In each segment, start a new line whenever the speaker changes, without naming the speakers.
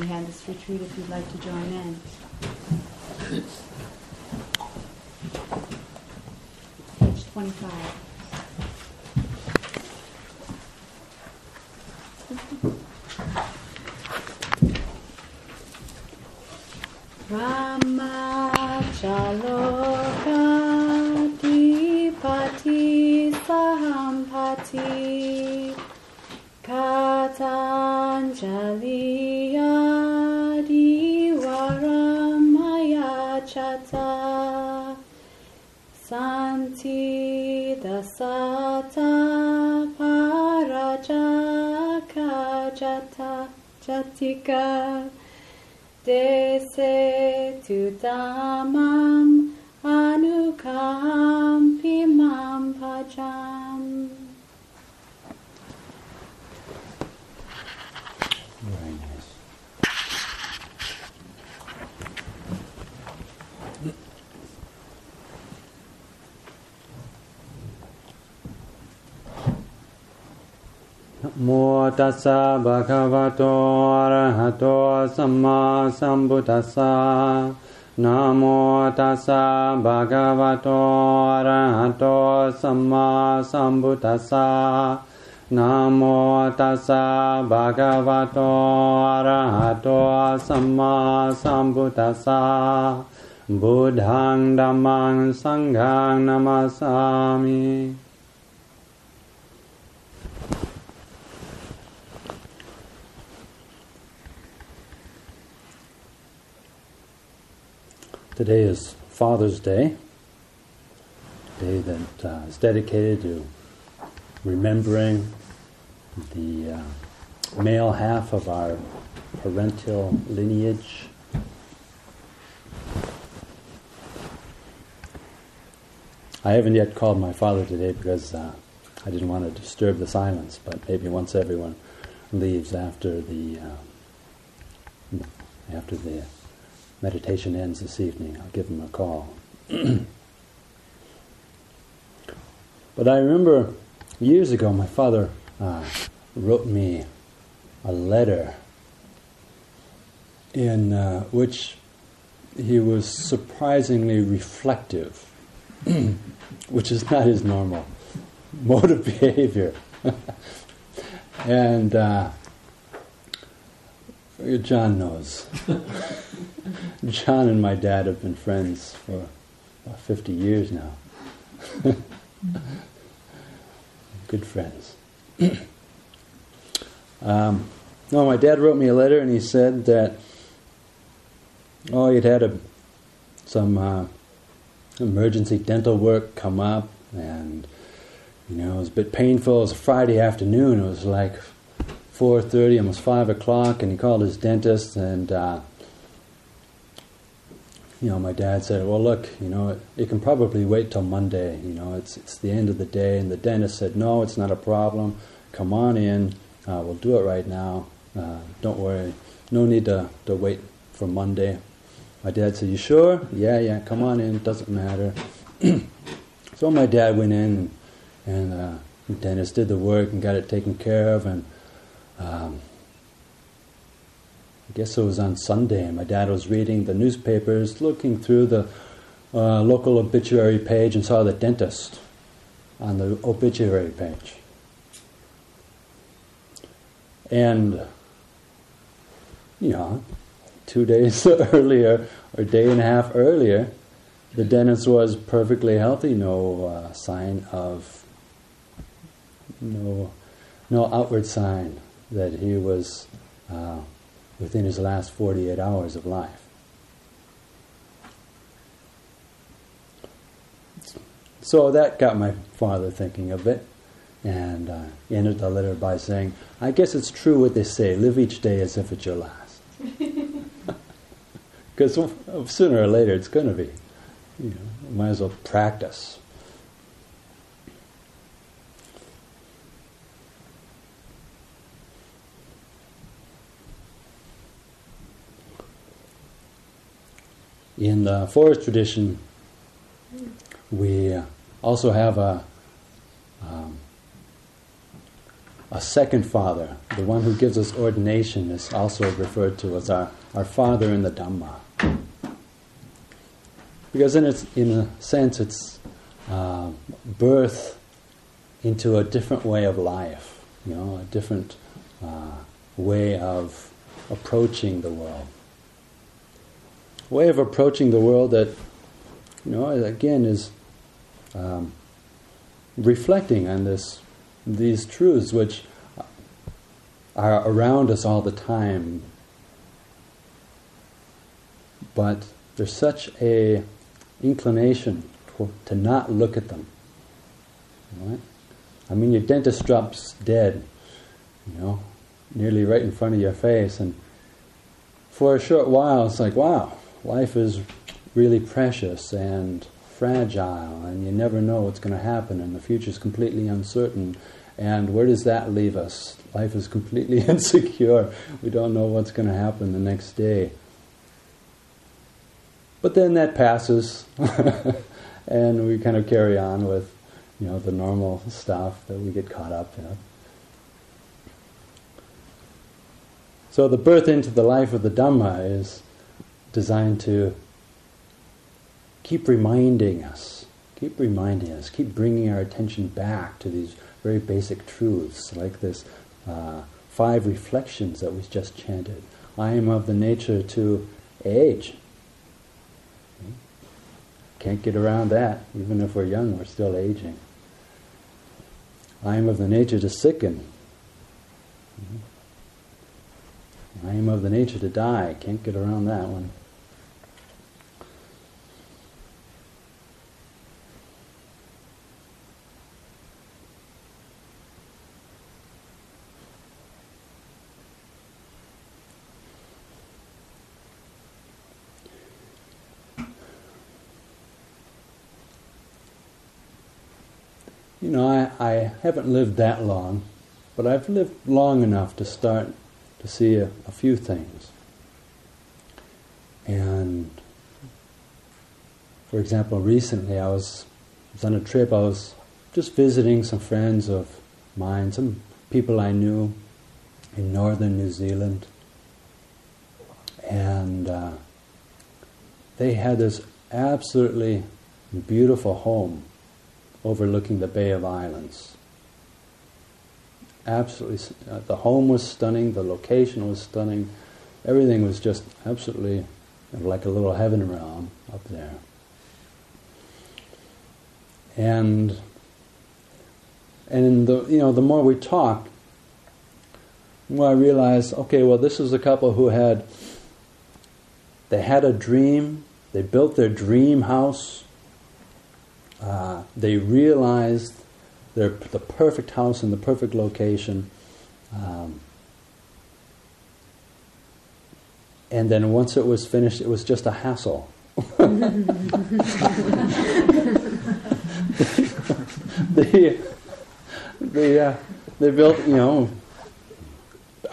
We had this retreat if you'd like to join in. Page 25. Ramachalokadipati Santi dasata parajaka jata jatika. Dese tu damam anukam มัตั
สสะบะคะวะโตอะระหะโตสัมมาสัมพุทธัสสะนะโมตัสสะบะคะวะโตอะระหะโตสัมมาสัมพุทธัสสะนะโมตัสสะบะคะวะโตอะระหะโตสัมมาสัมพุทธัสสะบุธังดัมมังสังฆังนามาสามิ Today is Father's Day, a day that uh, is dedicated to remembering the uh, male half of our parental lineage. I haven't yet called my father today because uh, I didn't want to disturb the silence, but maybe once everyone leaves after the uh, after the meditation ends this evening, I'll give him a call. but I remember years ago, my father uh, wrote me a letter in uh, which he was surprisingly reflective, which is not his normal mode of behavior. and uh, John knows. John and my dad have been friends for about 50 years now. Good friends. um, no, my dad wrote me a letter and he said that, oh, he'd had a, some uh, emergency dental work come up and, you know, it was a bit painful. It was a Friday afternoon. It was like 4.30, almost 5 o'clock, and he called his dentist and... Uh, you know, my dad said, "Well, look, you know, it, it, can probably wait till Monday. You know, it's it's the end of the day." And the dentist said, "No, it's not a problem. Come on in. Uh, we'll do it right now. Uh, don't worry. No need to to wait for Monday." My dad said, "You sure? Yeah, yeah. Come on in. Doesn't matter." so my dad went in, and, and uh, the dentist did the work and got it taken care of, and. Um, I guess it was on Sunday. My dad was reading the newspapers, looking through the uh, local obituary page, and saw the dentist on the obituary page. And, you know, two days earlier, or a day and a half earlier, the dentist was perfectly healthy, no uh, sign of, no, no outward sign that he was. Uh, within his last 48 hours of life. So that got my father thinking a bit, and uh, ended the letter by saying, I guess it's true what they say live each day as if it's your last. Because sooner or later it's going to be. You know, might as well practice. In the forest tradition, we also have a um, a second father, the one who gives us ordination, is also referred to as our, our father in the Dhamma. Because in, its, in a sense, it's uh, birth into a different way of life, you know, a different uh, way of approaching the world. Way of approaching the world that, you know, again is um, reflecting on this, these truths which are around us all the time, but there's such a inclination to, to not look at them. Right? I mean, your dentist drops dead, you know, nearly right in front of your face, and for a short while, it's like, wow, life is really precious and fragile, and you never know what's going to happen, and the future is completely uncertain. And where does that leave us? Life is completely insecure. We don't know what's going to happen the next day. But then that passes, and we kind of carry on with, you know, the normal stuff that we get caught up in. So the birth into the life of the Dhamma is designed to keep reminding us, keep reminding us, keep bringing our attention back to these very basic truths, like this uh, five reflections that we just chanted. I am of the nature to age. Can't get around that. Even if we're young, we're still aging. I am of the nature to sicken. I am of the nature to die. Can't get around that one. You know, I, I haven't lived that long, but I've lived long enough to start to see a, a few things. And for example, recently I was, was on a trip, I was just visiting some friends of mine, some people I knew in northern New Zealand. And uh, they had this absolutely beautiful home overlooking the Bay of Islands. Absolutely, uh, the home was stunning, the location was stunning, everything was just absolutely like a little heaven realm up there. And and the you know the more we talked, the more I realized, okay, well this is a couple who had they had a dream, they built their dream house uh, they realized their, the perfect house in the perfect location. Um, and then once it was finished, it was just a hassle. the, the, uh, they built, you know,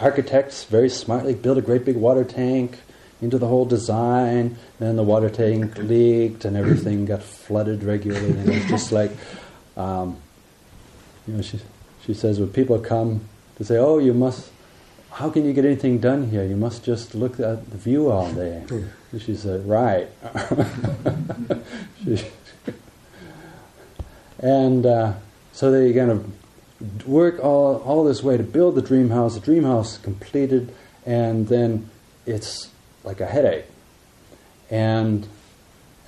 architects very smartly built a great big water tank into the whole design. Then the water tank leaked and everything got flooded regularly. And it was just like, um, you know, she, she says when people come to say, oh, you must, how can you get anything done here? You must just look at the view all day. And she said, right. she, and uh, so they kind of work all, all this way to build the dream house. The dream house completed, and then it's like a headache. And,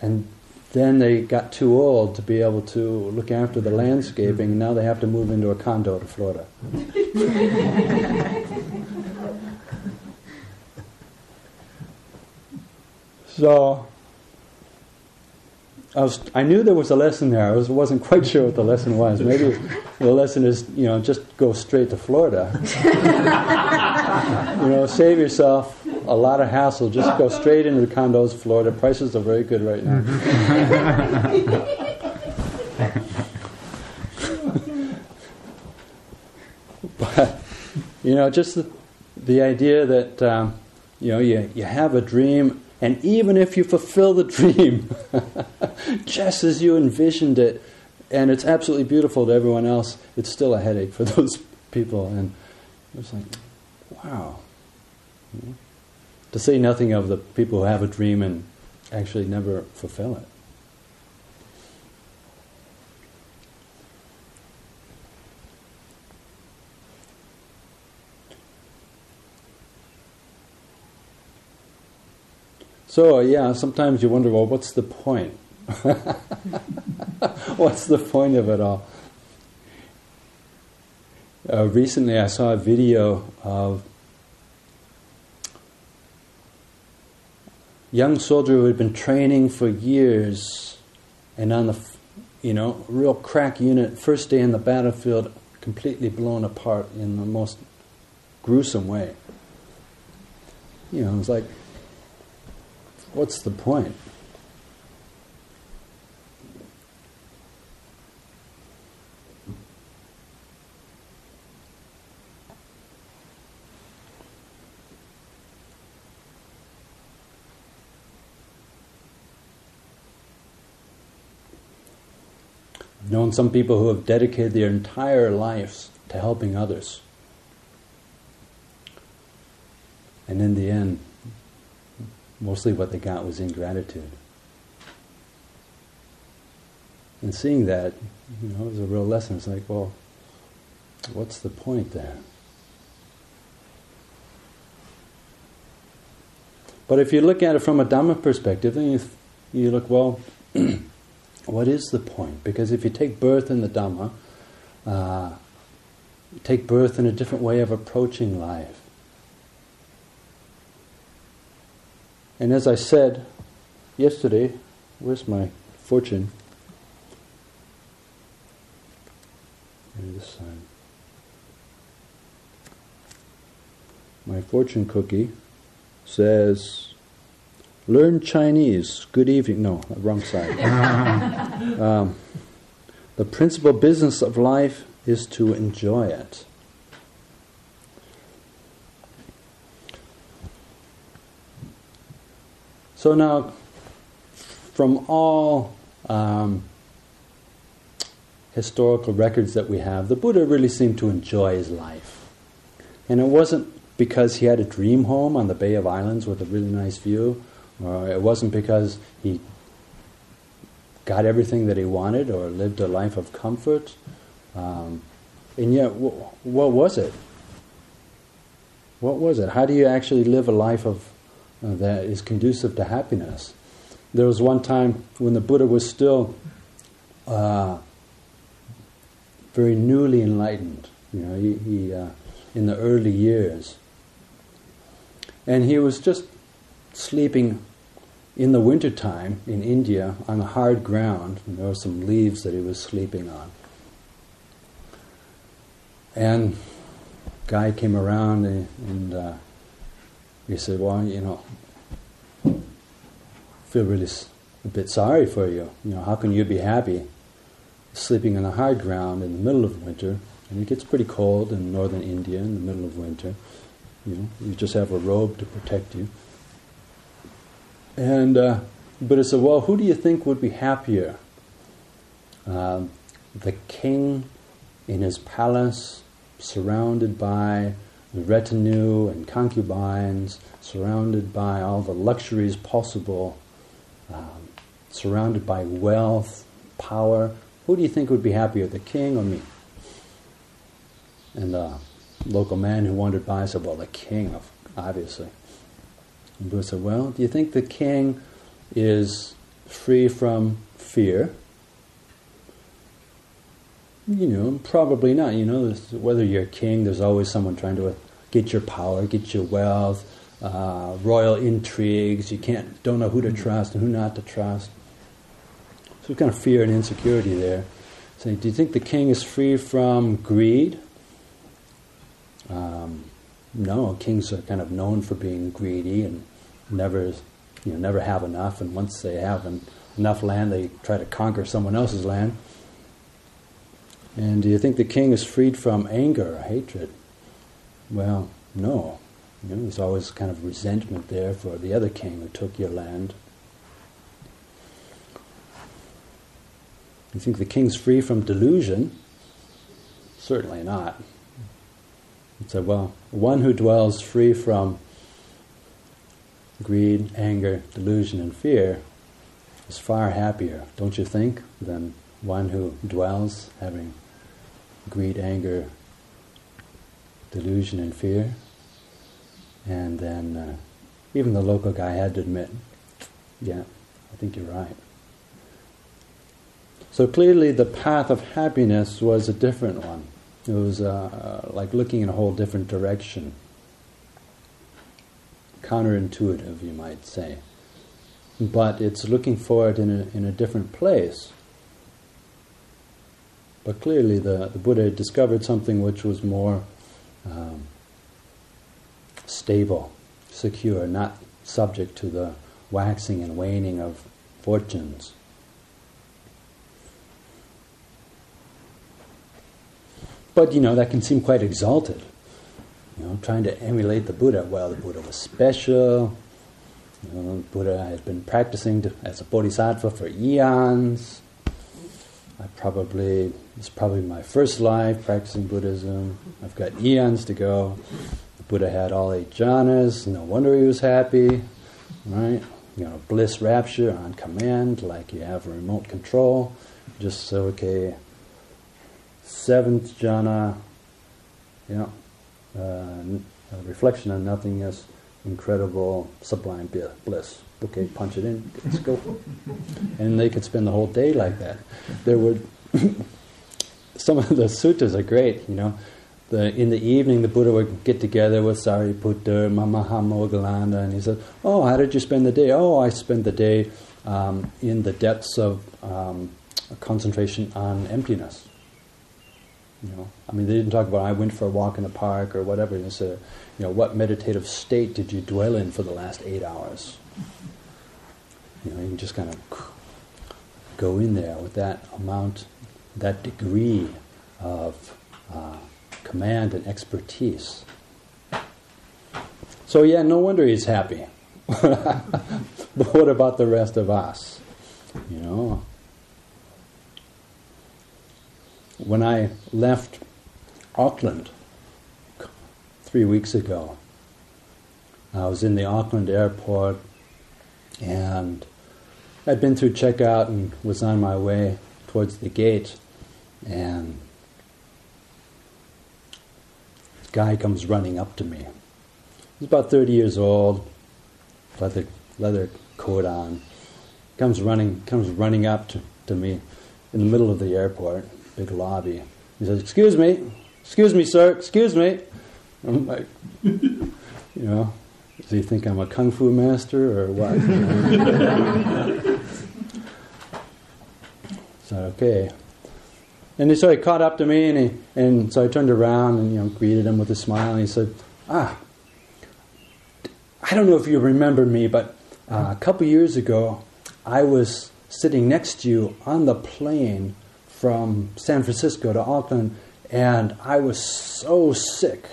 and then they got too old to be able to look after the landscaping, and now they have to move into a condo to Florida. so I was I knew there was a lesson there. I was, wasn't quite sure what the lesson was. Maybe the lesson is you know just go straight to Florida. you know, save yourself a lot of hassle. Just go straight into the condos, Florida. Prices are very good right now. but you know, just the, the idea that um, you know you you have a dream, and even if you fulfill the dream, just as you envisioned it, and it's absolutely beautiful to everyone else, it's still a headache for those people, and it was like, wow. Know? To say nothing of the people who have a dream and actually never fulfill it. So, uh, yeah, sometimes you wonder, well, what's the point? what's the point of it all? Uh, recently, I saw a video of young soldier who had been training for years and on the, you know, real crack unit, first day in the battlefield, completely blown apart in the most gruesome way. You know, it was like, what's the point? I've some people who have dedicated their entire lives to helping others. And in the end, mostly what they got was ingratitude. And seeing that, you know, it was a real lesson. It's like, well, what's the point there? But if you look at it from a Dhamma perspective, then you, you look, well, what is the point? Because if you take birth in the Dhamma, uh, take birth in a different way of approaching life. And as I said yesterday, where's my fortune? this side. My fortune cookie says, Learn Chinese. Good evening. No, wrong side. um, the principal business of life is to enjoy it. So now, from all um, historical records that we have, the Buddha really seemed to enjoy his life. And it wasn't because he had a dream home on the Bay of Islands with a really nice view, or it wasn't because he got everything that he wanted or lived a life of comfort. Um, and yet, wh- what was it? What was it? How do you actually live a life of uh, that is conducive to happiness. There was one time when the Buddha was still uh, very newly enlightened. You know, he, he uh, in the early years, and he was just sleeping in the wintertime in India on the hard ground. There were some leaves that he was sleeping on, and guy came around and. and uh, he said, Well, you know, feel really a bit sorry for you. You know, how can you be happy sleeping on the hard ground in the middle of winter? And it gets pretty cold in northern India in the middle of winter. You know, you just have a robe to protect you. And uh, Buddha said, Well, who do you think would be happier? Um, the king in his palace, surrounded by the retinue and concubines, surrounded by all the luxuries possible, um, surrounded by wealth, power. Who do you think would be happier, the king or me? And the local man who wandered by said, Well, the king, obviously. And Buddha said, Well, do you think the king is free from fear? You know, probably not. You know, whether you're a king, there's always someone trying to get your power, get your wealth, uh, royal intrigues. You can't, don't know who to mm-hmm. trust and who not to trust. So kind of fear and insecurity there. So, do you think the king is free from greed? Um, no, kings are kind of known for being greedy and never, you know, never have enough. And once they have an, enough land, they try to conquer someone else's land. And do you think the king is freed from anger or hatred? Well, no. You know, there's always kind of resentment there for the other king who took your land. You think the king's free from delusion? Certainly not. Said, well, one who dwells free from greed, anger, delusion, and fear is far happier, don't you think, than one who dwells having greed, anger, delusion, and fear. And then uh, even the local guy had to admit, yeah, I think you're right. So clearly, the path of happiness was a different one. It was uh, like looking in a whole different direction. Counterintuitive, you might say. But it's looking for it in a, in a different place. But clearly, the, the Buddha discovered something which was more um, stable, secure, not subject to the waxing and waning of fortunes. But you know, that can seem quite exalted. You know, trying to emulate the Buddha. Well, the Buddha was special. You know, Buddha has been practicing to, as a bodhisattva for eons. I probably it's probably my first life practicing Buddhism. I've got eons to go. The Buddha had all eight jhanas. No wonder he was happy, right? You know, bliss, rapture on command, like you have a remote control. Just so okay, seventh jhana, you know, reflection on nothingness, incredible, sublime bliss. Okay, punch it in, let's go. and they could spend the whole day like that. There would, some of the suttas are great, you know. The, in the evening, the Buddha would get together with Sariputta, Mahamoggallana, and he said, Oh, how did you spend the day? Oh, I spent the day um, in the depths of um, concentration on emptiness. You know, I mean, they didn't talk about I went for a walk in the park or whatever. They said, you know, what meditative state did you dwell in for the last eight hours? You know, you can just kind of go in there with that amount, that degree of uh, command and expertise. So yeah, no wonder he's happy. but what about the rest of us? You know, when I left Auckland three weeks ago, I was in the Auckland airport and I'd been through checkout and was on my way towards the gate and this guy comes running up to me. He's about 30 years old, leather, leather coat on. Comes running, comes running up to, to me in the middle of the airport big lobby. He says, "Excuse me, excuse me, sir, excuse me." I'm like, you know, does he think I'm a kung fu master or what? so okay. And so he caught up to me, and he, and so I turned around and you know greeted him with a smile, and he said, "Ah, I don't know if you remember me, but uh, a couple years ago, I was sitting next to you on the plane from San Francisco to Auckland, and I was so sick.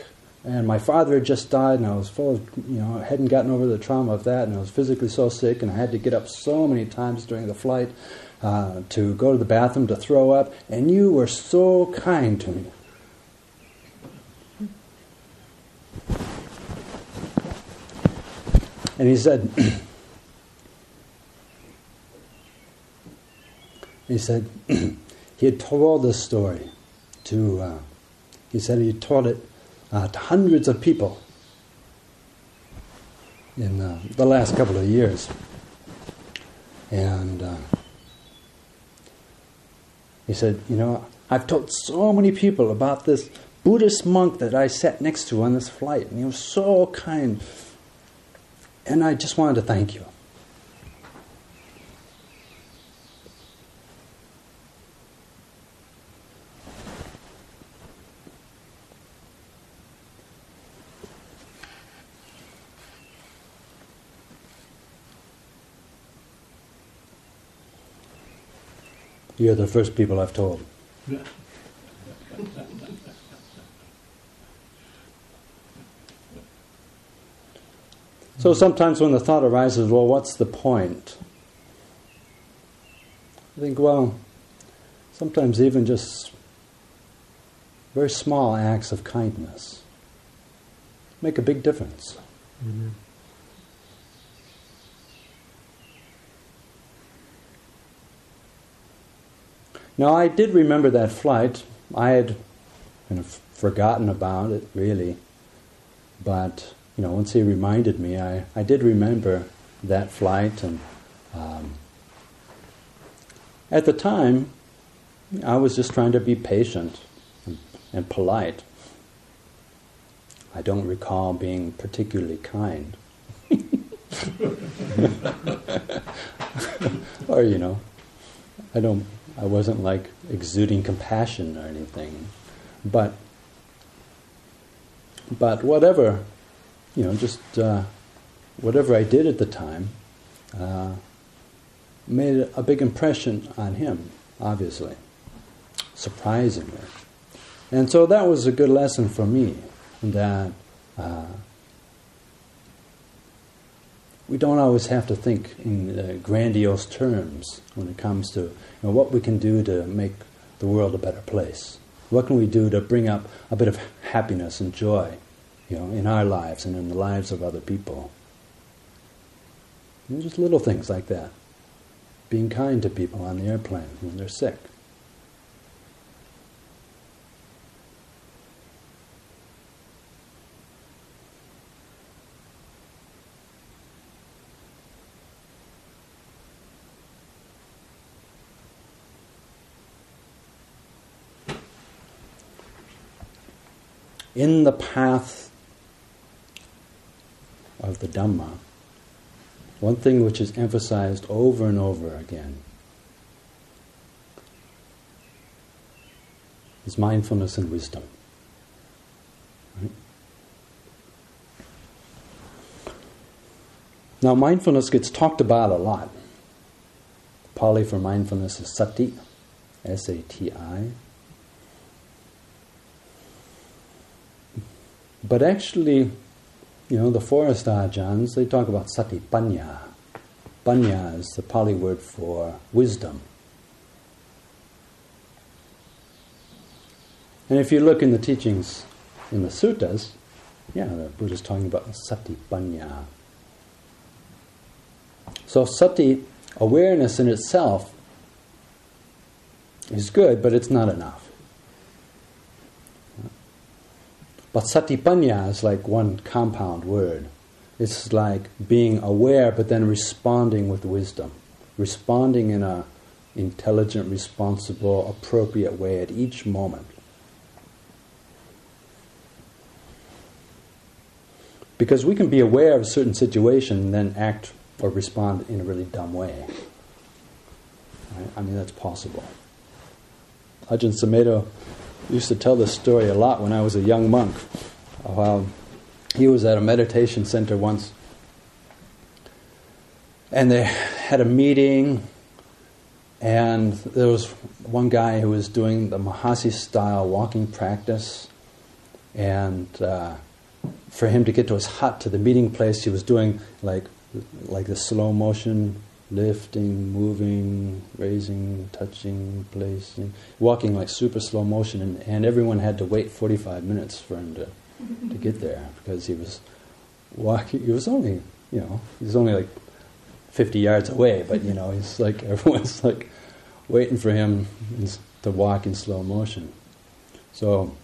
And my father had just died, and I was full of, you know, hadn't gotten over the trauma of that, and I was physically so sick, and I had to get up so many times during the flight uh, to go to the bathroom to throw up, and you were so kind to me. And he said, he said, he had told this story to, uh, he said he told it uh, to hundreds of people in uh, the last couple of years. And uh, he said, You know, I've told so many people about this Buddhist monk that I sat next to on this flight, and he was so kind. And I just wanted to thank you. You're the first people I've told. so sometimes when the thought arises, well, what's the point? I think, well, sometimes even just very small acts of kindness make a big difference.
Mm-hmm.
Now, I did remember that flight. I had kind of forgotten about it, really. But, you know, once he reminded me, I, I did remember that flight. And um, at the time, I was just trying to be patient and, and polite. I don't recall being particularly kind. or, you know, I don't I wasn't like exuding compassion or anything. But, but whatever, you know, just uh, whatever I did at the time uh, made a big impression on him, obviously, surprisingly. And so that was a good lesson for me that uh, we don't always have to think in uh, grandiose terms when it comes to you know, what we can do to make the world a better place. What can we do to bring up a bit of happiness and joy, you know, in our lives and in the lives of other people? Just little things like that. Being kind to people on the airplane when they're sick. In the path of the Dhamma, one thing which is emphasized over and over again is mindfulness and wisdom. Right? Now, mindfulness gets talked about a lot. Pali for mindfulness is sati, S A T I. But actually, you know, the forest ajahns, they talk about sati panya. Is the Pali word for wisdom. And if you look in the teachings in the suttas, yeah, the Buddha's talking about sati panya. So sati, awareness in itself, is good, but it's not enough. But satipanya is like one compound word. It's like being aware but then responding with wisdom, responding in a intelligent, responsible, appropriate way at each moment. Because we can be aware of a certain situation and then act or respond in a really dumb way. Right? I mean, that's possible. Ajahn Sumedho used to tell this story a lot when I was a young monk. Um, he was at a meditation center once, and they had a meeting, and there was one guy who was doing the Mahasi style walking practice, and uh, for him to get to his hut to the meeting place, he was doing like like the slow motion lifting, moving, raising, touching, placing, walking like super slow motion, and, and everyone had to wait 45 minutes for him to, to get there because he was walking. He was only, you know, he was only like 50 yards away, but you know, he's like everyone's like waiting for him to walk in slow motion. So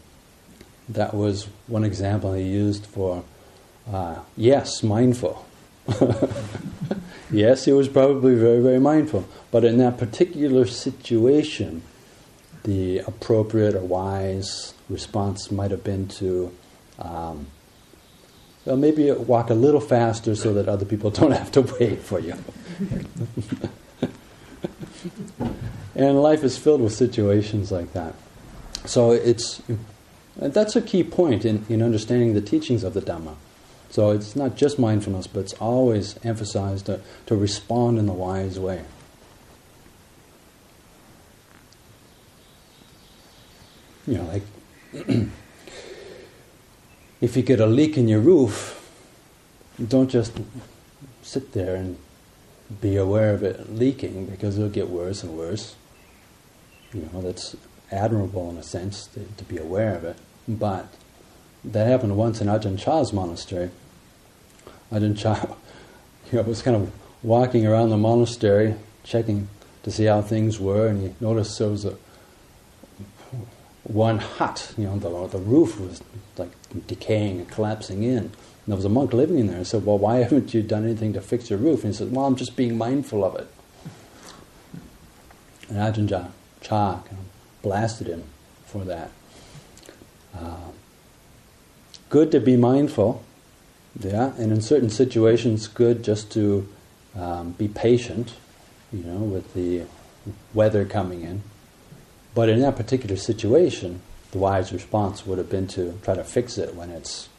that was one example he used for uh, yes, mindful. Yes, he was probably very, very mindful. But in that particular situation, the appropriate or wise response might have been to um, well, maybe walk a little faster so that other people don't have to wait for you. and life is filled with situations like that. So it's that's a key point in, in understanding the teachings of the Dhamma. So it's not just mindfulness, but it's always emphasized to, to respond in the wise way. You know, like if you get a leak in your roof, don't just sit there and be aware of it leaking because it'll get worse and worse. You know, that's admirable in a sense to, to be aware of it. But that happened once in Ajahn Chah's monastery. Ajahn Chah you know, was kind of walking around the monastery, checking to see how things were, and he noticed there was a one hut, you know, the, the roof was like decaying and collapsing in. And there was a monk living in there. I said, Well, why haven't you done anything to fix your roof? And he said, Well, I'm just being mindful of it. And Ajahn Chah kind of blasted him for that. Uh, good to be mindful, yeah, and in certain situations, good just to um, be patient, you know, with the weather coming in. But in that particular situation, the wise response would have been to try to fix it when it's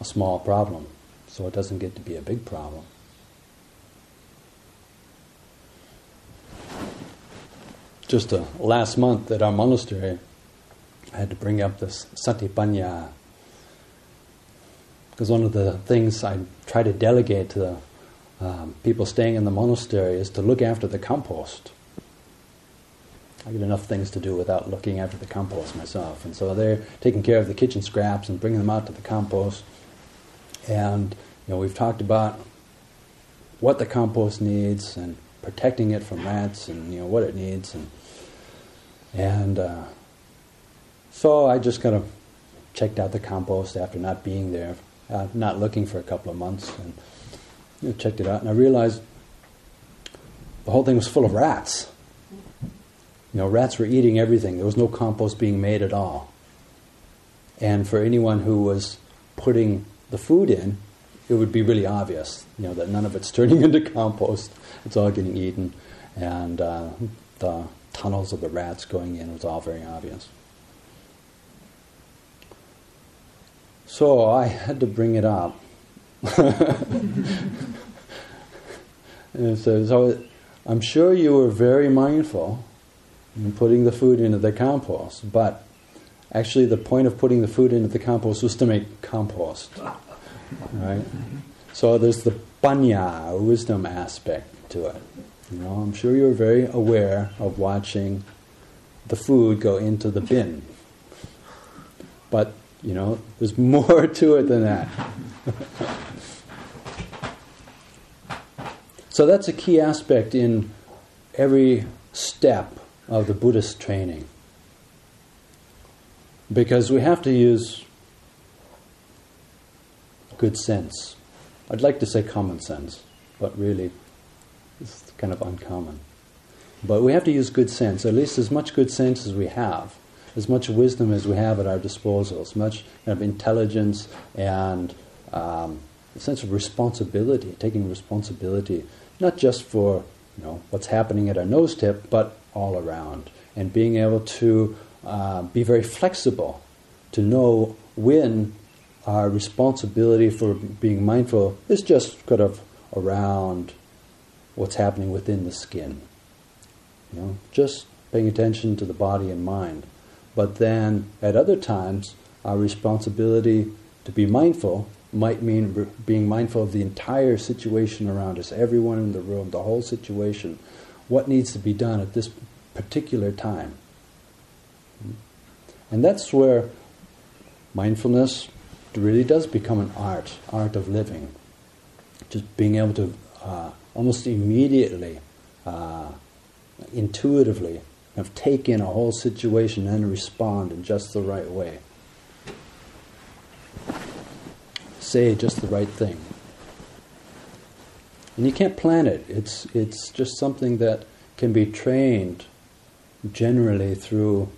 a small problem, so it doesn't get to be a big problem. Just uh, last month at our monastery, I had to bring up this Satipanya because one of the things I try to delegate to the um, people staying in the monastery is to look after the compost. I get enough things to do without looking after the compost myself. And so they're taking care of the kitchen scraps and bringing them out to the compost. And you know, we've talked about what the compost needs and protecting it from rats and you know what it needs and and uh, so I just kind of checked out the compost after not being there, uh, not looking for a couple of months, and you know, checked it out, and I realized the whole thing was full of rats. You know, rats were eating everything. There was no compost being made at all. And for anyone who was putting the food in, it would be really obvious, you know, that none of it's turning into compost. It's all getting eaten, and uh, the tunnels of the rats going in was all very obvious. So I had to bring it up. so, so I'm sure you were very mindful in putting the food into the compost. But actually, the point of putting the food into the compost was to make compost. Right? So there's the panya, wisdom aspect to it. You know, I'm sure you're very aware of watching the food go into the bin. But, you know, there's more to it than that. so that's a key aspect in every step of the Buddhist training. Because we have to use good sense. I'd like to say common sense, but really it's kind of uncommon. But we have to use good sense, at least as much good sense as we have, as much wisdom as we have at our disposal, as much kind of intelligence and um, a sense of responsibility, taking responsibility, not just for you know what's happening at our nose tip, but all around, and being able to uh, be very flexible, to know when our responsibility for being mindful is just kind of around what's happening within the skin. You know, just paying attention to the body and mind. But then at other times, our responsibility to be mindful might mean being mindful of the entire situation around us, everyone in the room, the whole situation, what needs to be done at this particular time. And that's where mindfulness really does become an art, art of living. Just being able to uh, almost immediately, uh, intuitively, take in a whole situation and respond in just the right way. Say just the right thing. And you can't plan it. It's, it's just something that can be trained generally through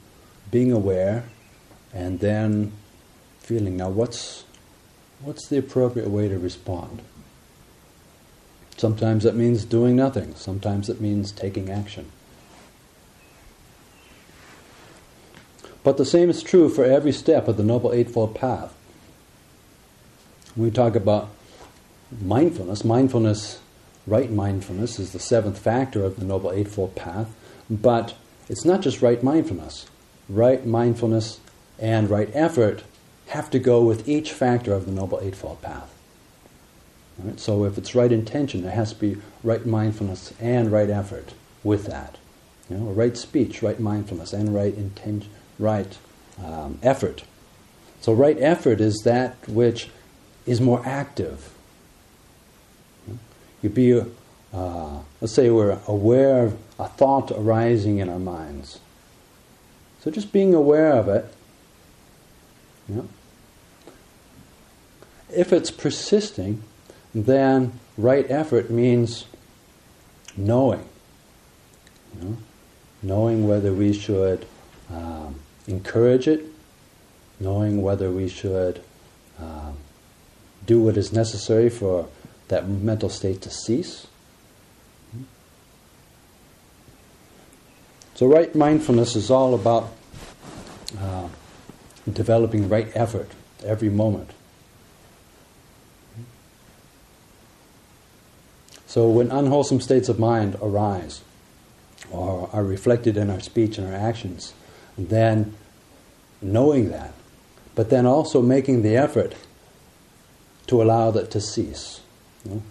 being aware and then feeling now what's what's the appropriate way to respond sometimes that means doing nothing sometimes it means taking action but the same is true for every step of the noble eightfold path When we talk about mindfulness mindfulness right mindfulness is the seventh factor of the Noble Eightfold Path, but it's not just right mindfulness. Right mindfulness and right effort have to go with each factor of the Noble Eightfold Path. Right? So if it's right intention, there has to be right mindfulness and right effort with that. You know, right speech, right mindfulness, and right intention, right um, effort So, right effort is that which is more active. You be, uh, let's say, we're aware of a thought arising in our minds. So, just being aware of it. If it's persisting, then right effort means knowing. You know? Knowing whether we should um, encourage it, knowing whether we should um, do what is necessary for that mental state to cease. So, right mindfulness is all about uh, developing right effort every moment. So, when unwholesome states of mind arise or are reflected in our speech and our actions, then knowing that, but then also making the effort to allow that to cease. You know?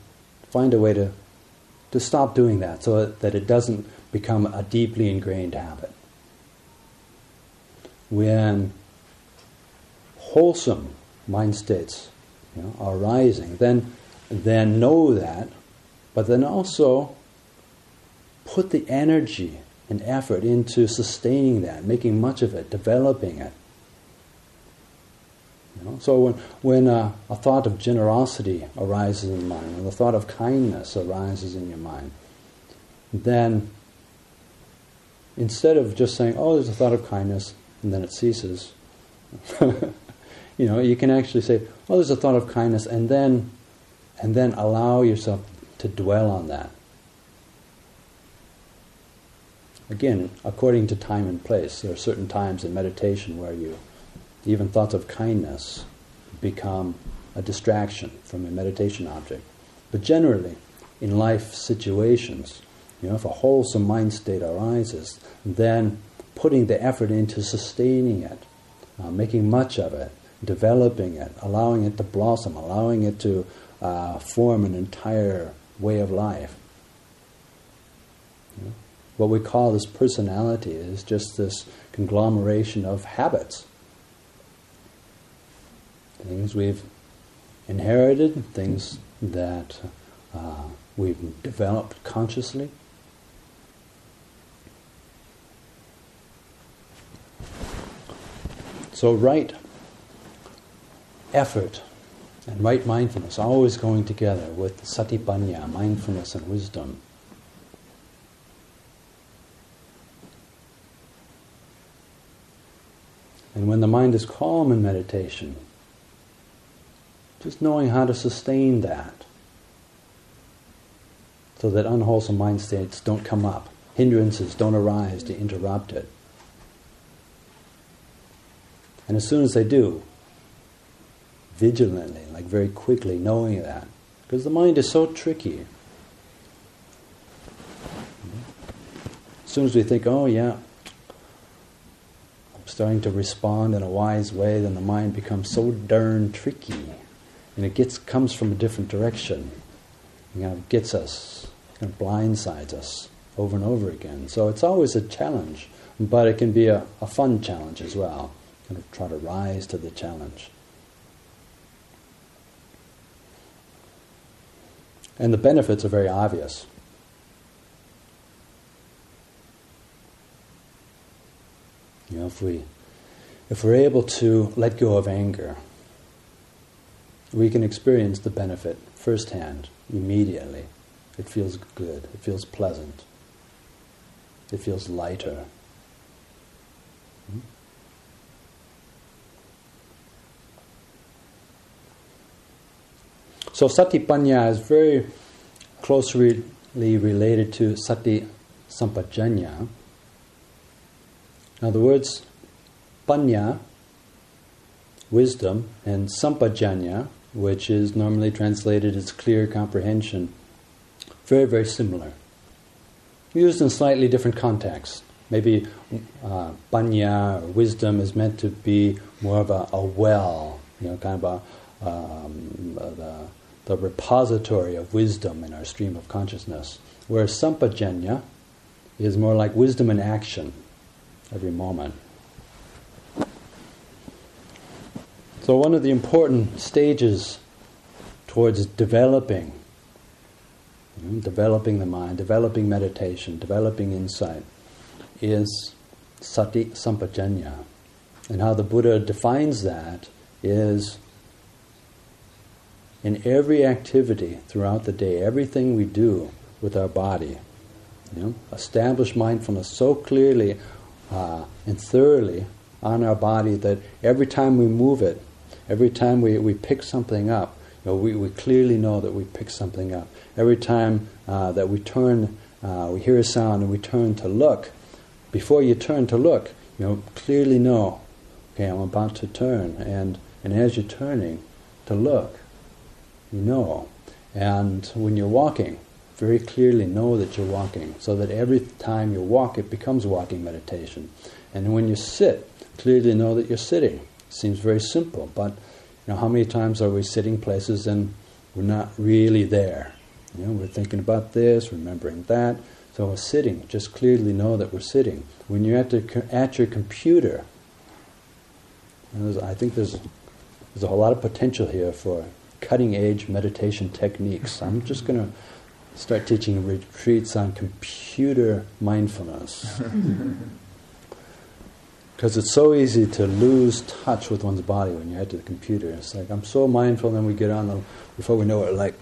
Find a way to, to stop doing that so that it doesn't become a deeply ingrained habit. When wholesome mind states you know, are rising, then, then know that, but then also put the energy and effort into sustaining that, making much of it, developing it. You know? So when, when uh, a thought of generosity arises in the mind, when the thought of kindness arises in your mind, then instead of just saying, oh, there's a thought of kindness, and then it ceases, you know, you can actually say, oh, there's a thought of kindness, and then, and then allow yourself to dwell on that. Again, according to time and place, there are certain times in meditation where you, even thoughts of kindness, become a distraction from a meditation object. But generally, in life situations, you know, if a wholesome mind state arises, then putting the effort into sustaining it, uh, making much of it, developing it, allowing it to blossom, allowing it to uh, form an entire way of life. You know? What we call this personality is just this conglomeration of habits. Things we've inherited, things that uh, we've developed consciously. So, right effort and right mindfulness always going together with satipanya, mindfulness and wisdom. And when the mind is calm in meditation, just knowing how to sustain that so that unwholesome mind states don't come up, hindrances don't arise to interrupt it. And as soon as they do, vigilantly, like very quickly, knowing that. Because the mind is so tricky. As soon as we think, oh yeah, starting to respond in a wise way, then the mind becomes so darn tricky. And it gets comes from a different direction. It kind of gets us, kind of blindsides us over and over again. So it's always a challenge, but it can be a, a fun challenge as well. Kind of try to rise to the challenge. And the benefits are very obvious. You know, if we if we're able to let go of anger, we can experience the benefit firsthand, immediately. It feels good, it feels pleasant, it feels lighter. Hmm? So satipanya is very closely related to sati sampajanya. Now, the words panya, wisdom, and sampajanya, which is normally translated as clear comprehension, very, very similar. Used in slightly different contexts. Maybe uh, panya, or wisdom, is meant to be more of a, a well, you know, kind of a, um, the, the repository of wisdom in our stream of consciousness. Whereas sampajanya is more like wisdom in action, every moment. So, one of the important stages towards developing, you know, developing the mind, developing meditation, developing insight, is sati sampajanya. And how the Buddha defines that is in every activity throughout the day, everything we do with our body, you know, establish mindfulness so clearly uh, and thoroughly on our body that every time we move it, every time we, we pick something up, you know, we, we clearly know that we pick something up. Every time uh, that we turn, uh, we hear a sound and we turn to look, before you turn to look, you know, clearly know, okay, I'm about to turn. And, and as you're turning to look, you know. And when you're walking, very clearly know that you're walking, so that every time you walk, it becomes walking meditation. And when you sit, clearly know that you're sitting. Seems very simple, but you know, how many times are we sitting places and we're not really there? You know, we're thinking about this, remembering that. So we're sitting. Just clearly know that we're sitting. When you're at, the, at your computer, I think there's, there's a whole lot of potential here for cutting edge meditation techniques. I'm just going to start teaching retreats on computer mindfulness. Because it's so easy to lose touch with one's body when you head to the computer. It's like, I'm so mindful, and then we get on, the, before we know it, like,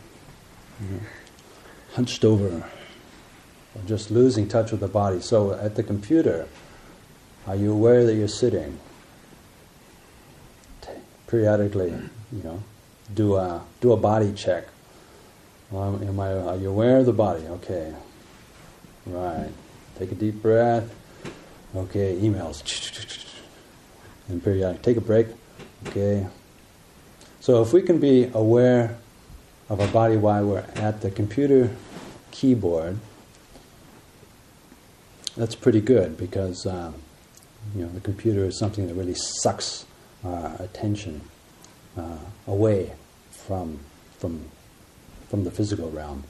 you know, hunched over, just losing touch with the body. So at the computer, are you aware that you're sitting? Periodically, you know, do a do a body check. Am I, are you aware of the body? Okay. Right. Take a deep breath. Okay, emails. And periodic. Take a break. Okay. So if we can be aware of our body while we're at the computer keyboard, that's pretty good because um, you know the computer is something that really sucks our attention uh, away from from from the physical realm.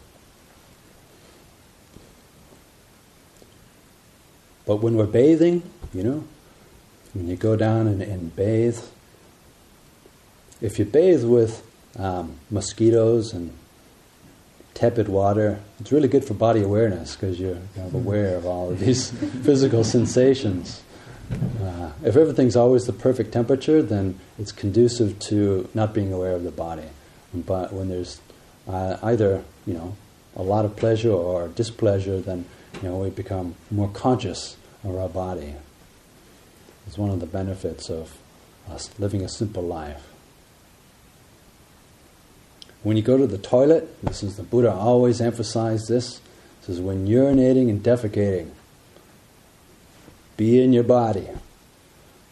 But when we're bathing, you know, when you go down and, and bathe, if you bathe with um, mosquitoes and tepid water. It's really good for body awareness because you're kind of aware of all of these physical sensations. Uh, if everything's always the perfect temperature, then it's conducive to not being aware of the body. But when there's uh, either you know a lot of pleasure or displeasure, then you know we become more conscious of our body. It's one of the benefits of us living a simple life. When you go to the toilet, this is the Buddha always emphasized this. Is when urinating and defecating. Be in your body.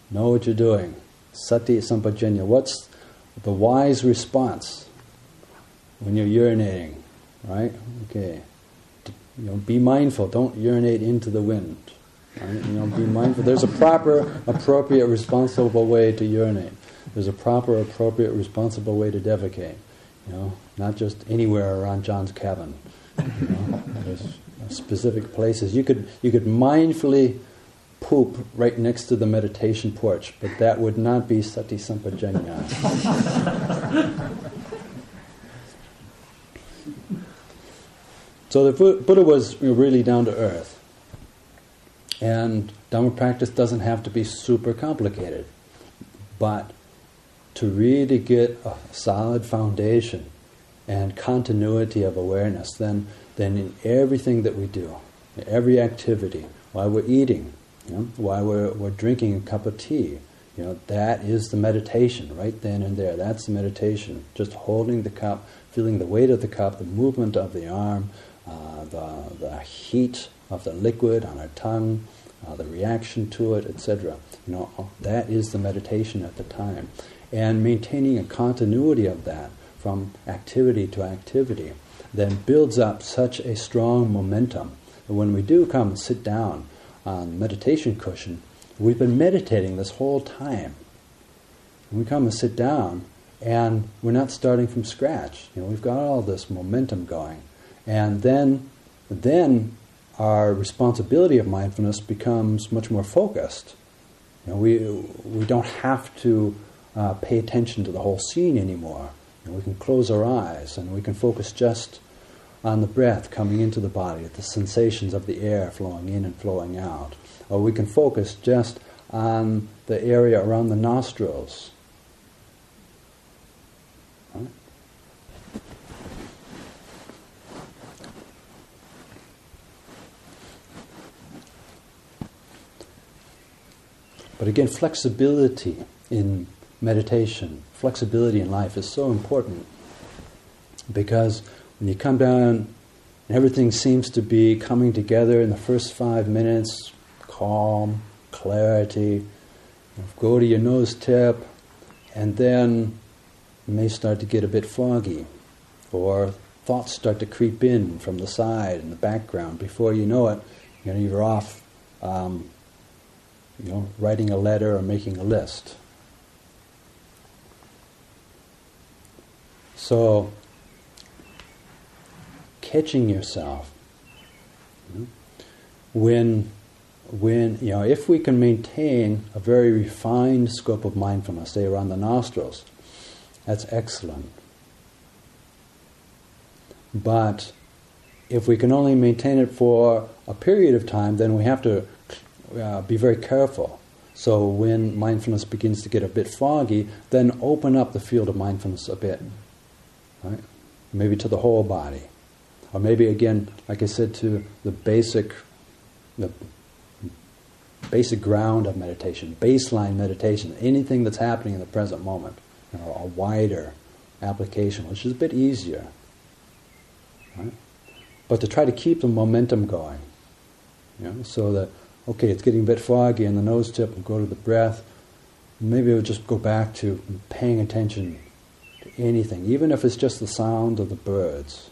Know what you're doing. Sati sampajanya. What's the wise response when you're urinating? Right? Okay. You know, be mindful. Don't urinate into the wind. Right? You know, be mindful. There's a proper, appropriate, responsible way to urinate. There's a proper, appropriate, responsible way to defecate. You know, not just anywhere around John's cabin. You know, there's specific places. You could you could mindfully poop right next to the meditation porch, but that would not be sati sampajanya. so the Buddha was really down to earth. And Dhamma practice doesn't have to be super complicated. But to really get a solid foundation and continuity of awareness, then, then in everything that we do, every activity, while we're eating, you know, while we're, we're drinking a cup of tea, you know, that is the meditation right then and there. That's the meditation. Just holding the cup, feeling the weight of the cup, the movement of the arm, uh, the, the heat of the liquid on our tongue, uh, the reaction to it, etc. You know, that is the meditation at the time and maintaining a continuity of that from activity to activity then builds up such a strong momentum that when we do come and sit down on meditation cushion, we've been meditating this whole time. we come and sit down, and we're not starting from scratch. You know, we've got all this momentum going, and then, then our responsibility of mindfulness becomes much more focused. You know, we we don't have to uh, pay attention to the whole scene anymore. And we can close our eyes and we can focus just on the breath coming into the body, the sensations of the air flowing in and flowing out. Or we can focus just on the area around the nostrils. But again, flexibility in meditation, flexibility in life is so important because when you come down and everything seems to be coming together in the first five minutes, calm, clarity, go to your nose tip, and then you may start to get a bit foggy, or thoughts start to creep in from the side and the background. Before you know it, you know, you're off um, you know, writing a letter or making a list. So, catching yourself hmm, when, when you know, if we can maintain a very refined scope of mindfulness, say around the nostrils, that's excellent. But if we can only maintain it for a period of time, then we have to uh, be very careful. So when mindfulness begins to get a bit foggy, then open up the field of mindfulness a bit, right? Maybe to the whole body, or maybe again, like I said, to the basic, the basic ground of meditation, baseline meditation, anything that's happening in the present moment, you know, a wider application, which is a bit easier, right? But to try to keep the momentum going, you know, so that okay, it's getting a bit foggy in the nose tip, and go to the breath. Maybe we will just go back to paying attention to anything, even if it's just the sound of the birds.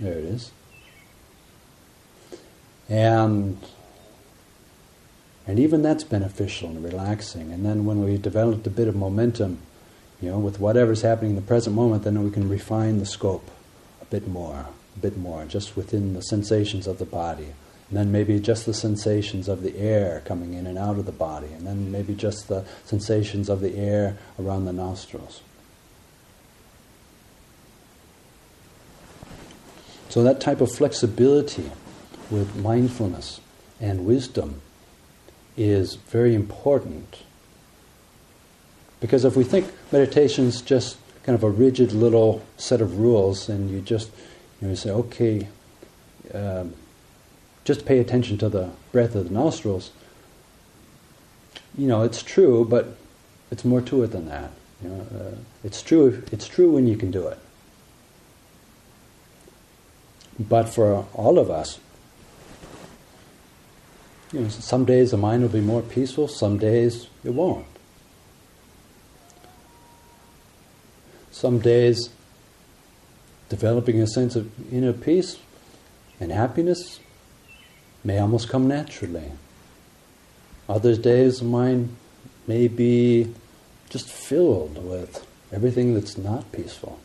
There it is. And and even that's beneficial and relaxing. And then when we developed a bit of momentum, you know, with whatever's happening in the present moment, then we can refine the scope a bit more bit more, just within the sensations of the body. And then maybe just the sensations of the air coming in and out of the body. And then maybe just the sensations of the air around the nostrils. So, that type of flexibility with mindfulness and wisdom is very important. Because if we think meditation is just kind of a rigid little set of rules and you just you, know, say, okay, um, just pay attention to the breath of the nostrils. You know, it's true, but it's more to it than that. You know, uh, it's true. It's true when you can do it. But for all of us, you know, some days the mind will be more peaceful. Some days it won't. Some days developing a sense of inner peace and happiness may almost come naturally. Other days, mind may be just filled with everything that's not peaceful.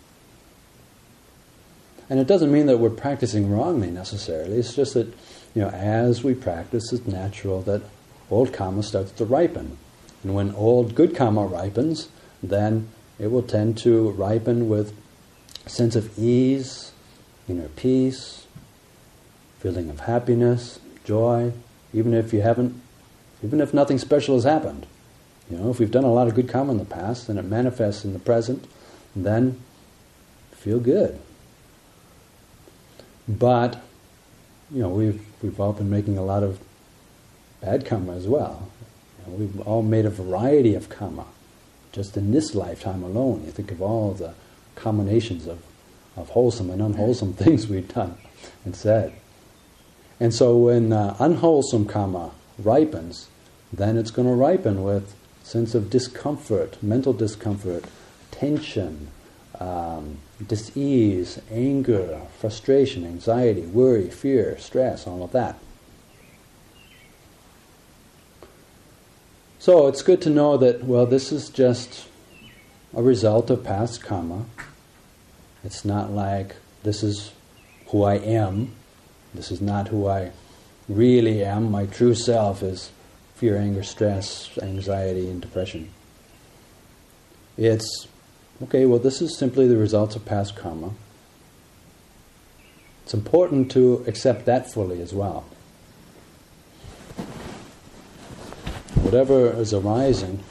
And it doesn't mean that we're practicing wrongly necessarily. It's just that, you know, as we practice, it's natural that old karma starts to ripen. And when old good karma ripens, then it will tend to ripen with sense of ease, inner peace, feeling of happiness, joy, even if you haven't, even if nothing special has happened. You know, if we've done a lot of good karma in the past and it manifests in the present, then feel good. But, you know, we've, we've all been making a lot of bad karma as well. You know, we've all made a variety of karma just in this lifetime alone. You think of all the combinations of, of wholesome and unwholesome things we've done and said. And so when uh, unwholesome karma ripens, then it's going to ripen with sense of discomfort, mental discomfort, tension, um, dis-ease, anger, frustration, anxiety, worry, fear, stress, all of that. So it's good to know that, well, this is just a result of past karma. It's not like this is who I am. This is not who I really am. My true self is fear, anger, stress, anxiety, and depression. It's okay, well, this is simply the results of past karma. It's important to accept that fully as well. Whatever is arising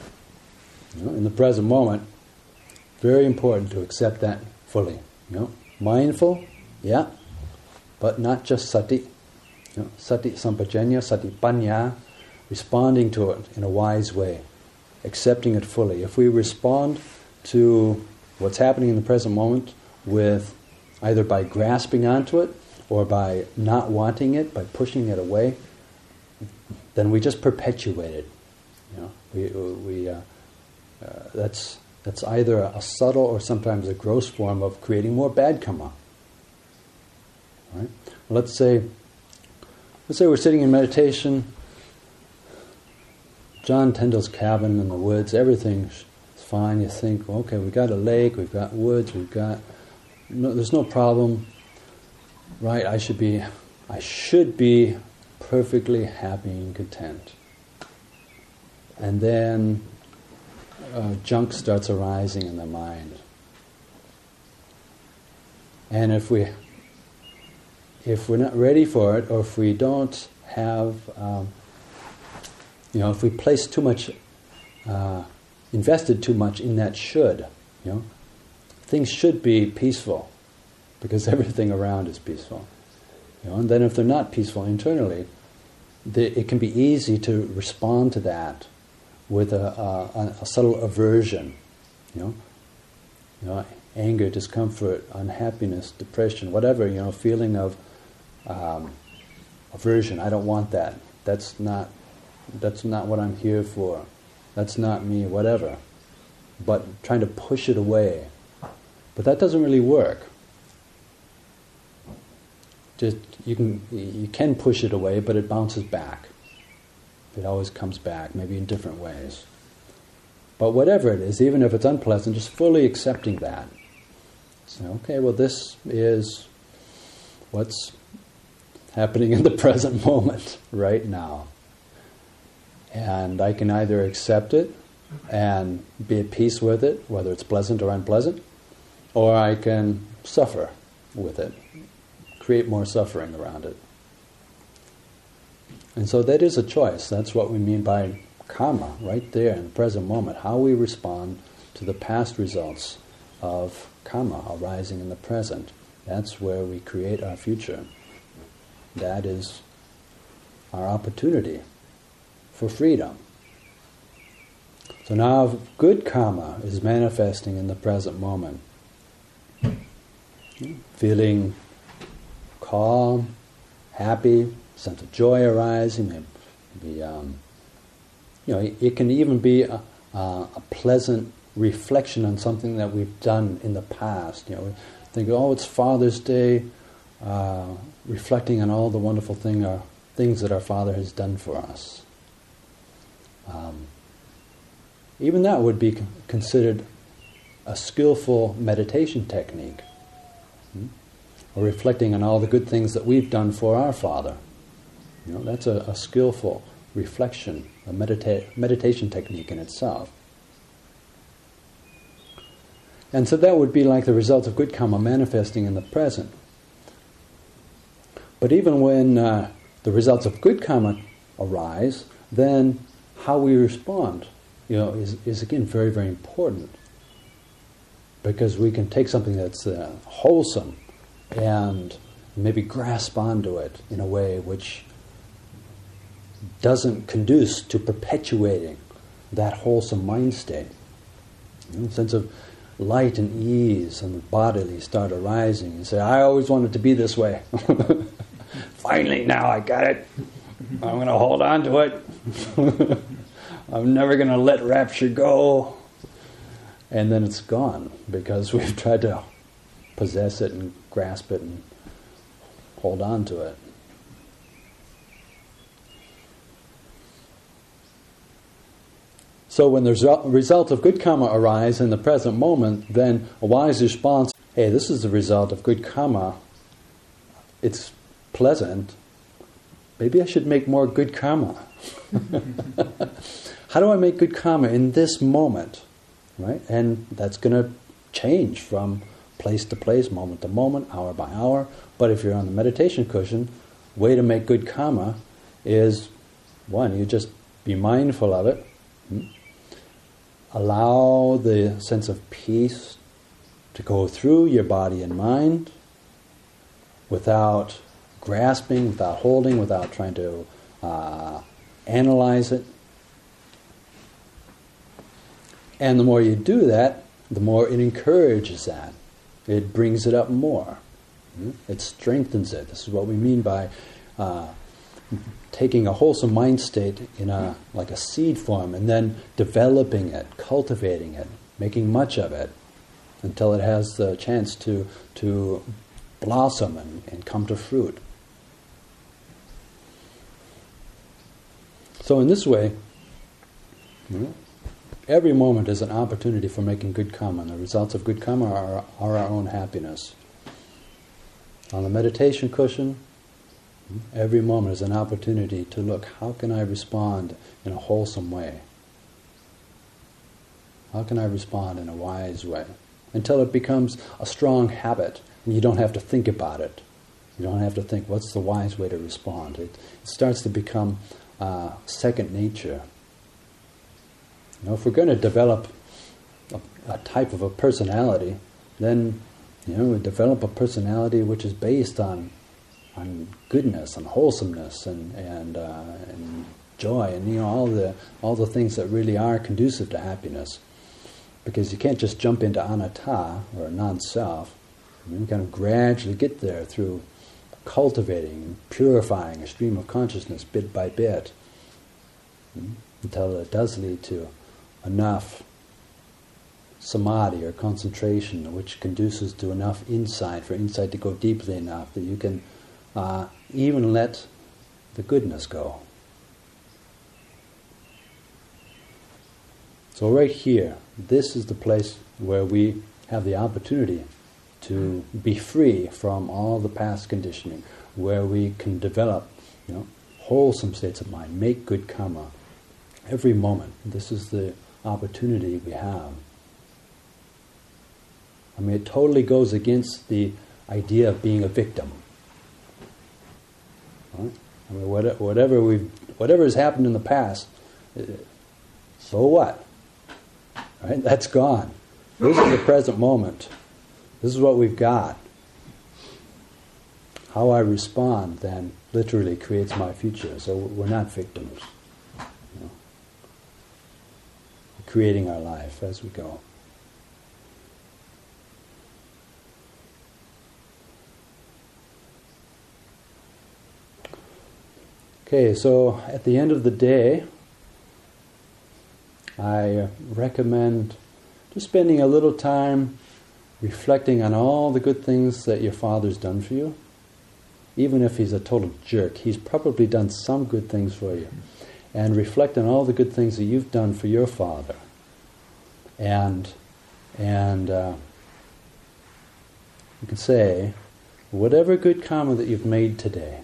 you know, in the present moment, very important to accept that fully. You know, mindful, yeah, but not just sati. You know, sati sampajanya, sati panya, responding to it in a wise way, accepting it fully. If we respond to what's happening in the present moment with either by grasping onto it or by not wanting it, by pushing it away, then we just perpetuate it. You know, we, we, uh, uh, that's, that's either a subtle or sometimes a gross form of creating more bad karma. Right? Let's say, let's say we're sitting in meditation. John Tyndall's cabin in the woods. Everything's fine. You think, okay, we've got a lake, we've got woods, we've got. No, there's no problem, right? I should be, I should be perfectly happy and content. And then uh, junk starts arising in the mind. And if we if we're not ready for it, or if we don't have, um, you know, if we place too much, uh, invested too much in that should, you know, things should be peaceful because everything around is peaceful. You know, and then if they're not peaceful internally, they, it can be easy to respond to that with a, a, a subtle aversion, you know, you know, anger, discomfort, unhappiness, depression, whatever, you know, feeling of um, aversion. I don't want that. That's not, that's not what I'm here for. That's not me, whatever. But trying to push it away. But that doesn't really work. Just you can you can push it away, but it bounces back. It always comes back, maybe in different ways. But whatever it is, even if it's unpleasant, just fully accepting that. So, okay, well, this is what's happening in the present moment, right now. And I can either accept it and be at peace with it, whether it's pleasant or unpleasant, or I can suffer with it, create more suffering around it. And so that is a choice. That's what we mean by karma, right there in the present moment. How we respond to the past results of karma arising in the present. That's where we create our future. That is our opportunity for freedom. So now, good karma is manifesting in the present moment, feeling calm, happy, sense of joy arising. Maybe, um, you know, it can even be a, a, pleasant reflection on something that we've done in the past. You know, think, oh, it's Father's Day. Uh, reflecting on all the wonderful thing, uh, things that our Father has done for us. Um, even that would be considered a skillful meditation technique, hmm? or reflecting on all the good things that we've done for our Father. You know, that's a, a skillful reflection, a medita- meditation technique in itself. And so that would be like the result of good karma manifesting in the present. But even when uh, the results of good karma arise, then how we respond, you know, is, is again very, very important. Because we can take something that's uh, wholesome and maybe grasp onto it in a way which doesn't conduce to perpetuating that wholesome mind state. You know, sense of light and ease and bodily start arising. You say, I always wanted to be this way. Finally, now I got it. I'm going to hold on to it. I'm never going to let rapture go. And then it's gone because we've tried to possess it and grasp it and hold on to it. So when the result of good karma arise in the present moment, then a wise response, hey, this is the result of good karma. It's pleasant, maybe I should make more good karma. How do I make good karma in this moment? Right? And that's going to change from place to place, moment to moment, hour by hour. But if you're on the meditation cushion, way to make good karma is one, you just be mindful of it. Hmm? Allow the sense of peace to go through your body and mind without grasping, without holding, without trying to uh, analyze it. And the more you do that, the more it encourages that. It brings it up more. Hmm? It strengthens it. This is what we mean by uh, taking a wholesome mind state in a like a seed form and then developing it, cultivating it, making much of it until it has the chance to to blossom and, and come to fruit. So in this way, every moment is an opportunity for making good karma. And the results of good karma are, are our own happiness. On the meditation cushion, every moment is an opportunity to look, how can I respond in a wholesome way? How can I respond in a wise way? Until it becomes a strong habit and you don't have to think about it. You don't have to think, what's the wise way to respond? It, starts to become uh, second nature. You know, if we're going to develop a, a, type of a personality, then you know we develop a personality which is based on on goodness, and wholesomeness, and and, uh, and joy, and you know all the all the things that really are conducive to happiness. Because you can't just jump into anatta or non-self. You kind of gradually get there through cultivating, and purifying a stream of consciousness bit by bit hmm, until it does lead to enough samadhi or concentration which conduces to enough insight for insight to go deeply enough that you can uh, even let the goodness go. So, right here, this is the place where we have the opportunity to be free from all the past conditioning, where we can develop, you know, wholesome states of mind, make good karma every moment. This is the opportunity we have. I mean, it totally goes against the idea of being a victim. Right? I mean, whatever we've, whatever has happened in the past, uh, so what? Right? That's gone. This is the present moment. This is what we've got. How I respond then literally creates my future. So we're not victims. You know? We're creating our life as we go. Okay, so at the end of the day, I recommend just spending a little time reflecting on all the good things that your father's done for you, even if he's a total jerk, he's probably done some good things for you. And reflect on all the good things that you've done for your father. And, and uh, you can say, whatever good karma that you've made today,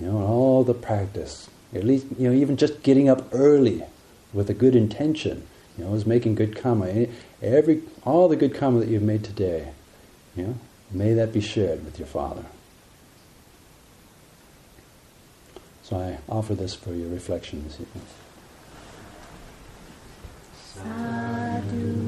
you know, all the practice, at least, you know, even just getting up early with a good intention, you know, is making good karma. Every, all the good karma that you've made today, you know, may that be shared with your Father. So I offer this for your reflection this evening. Sadhu,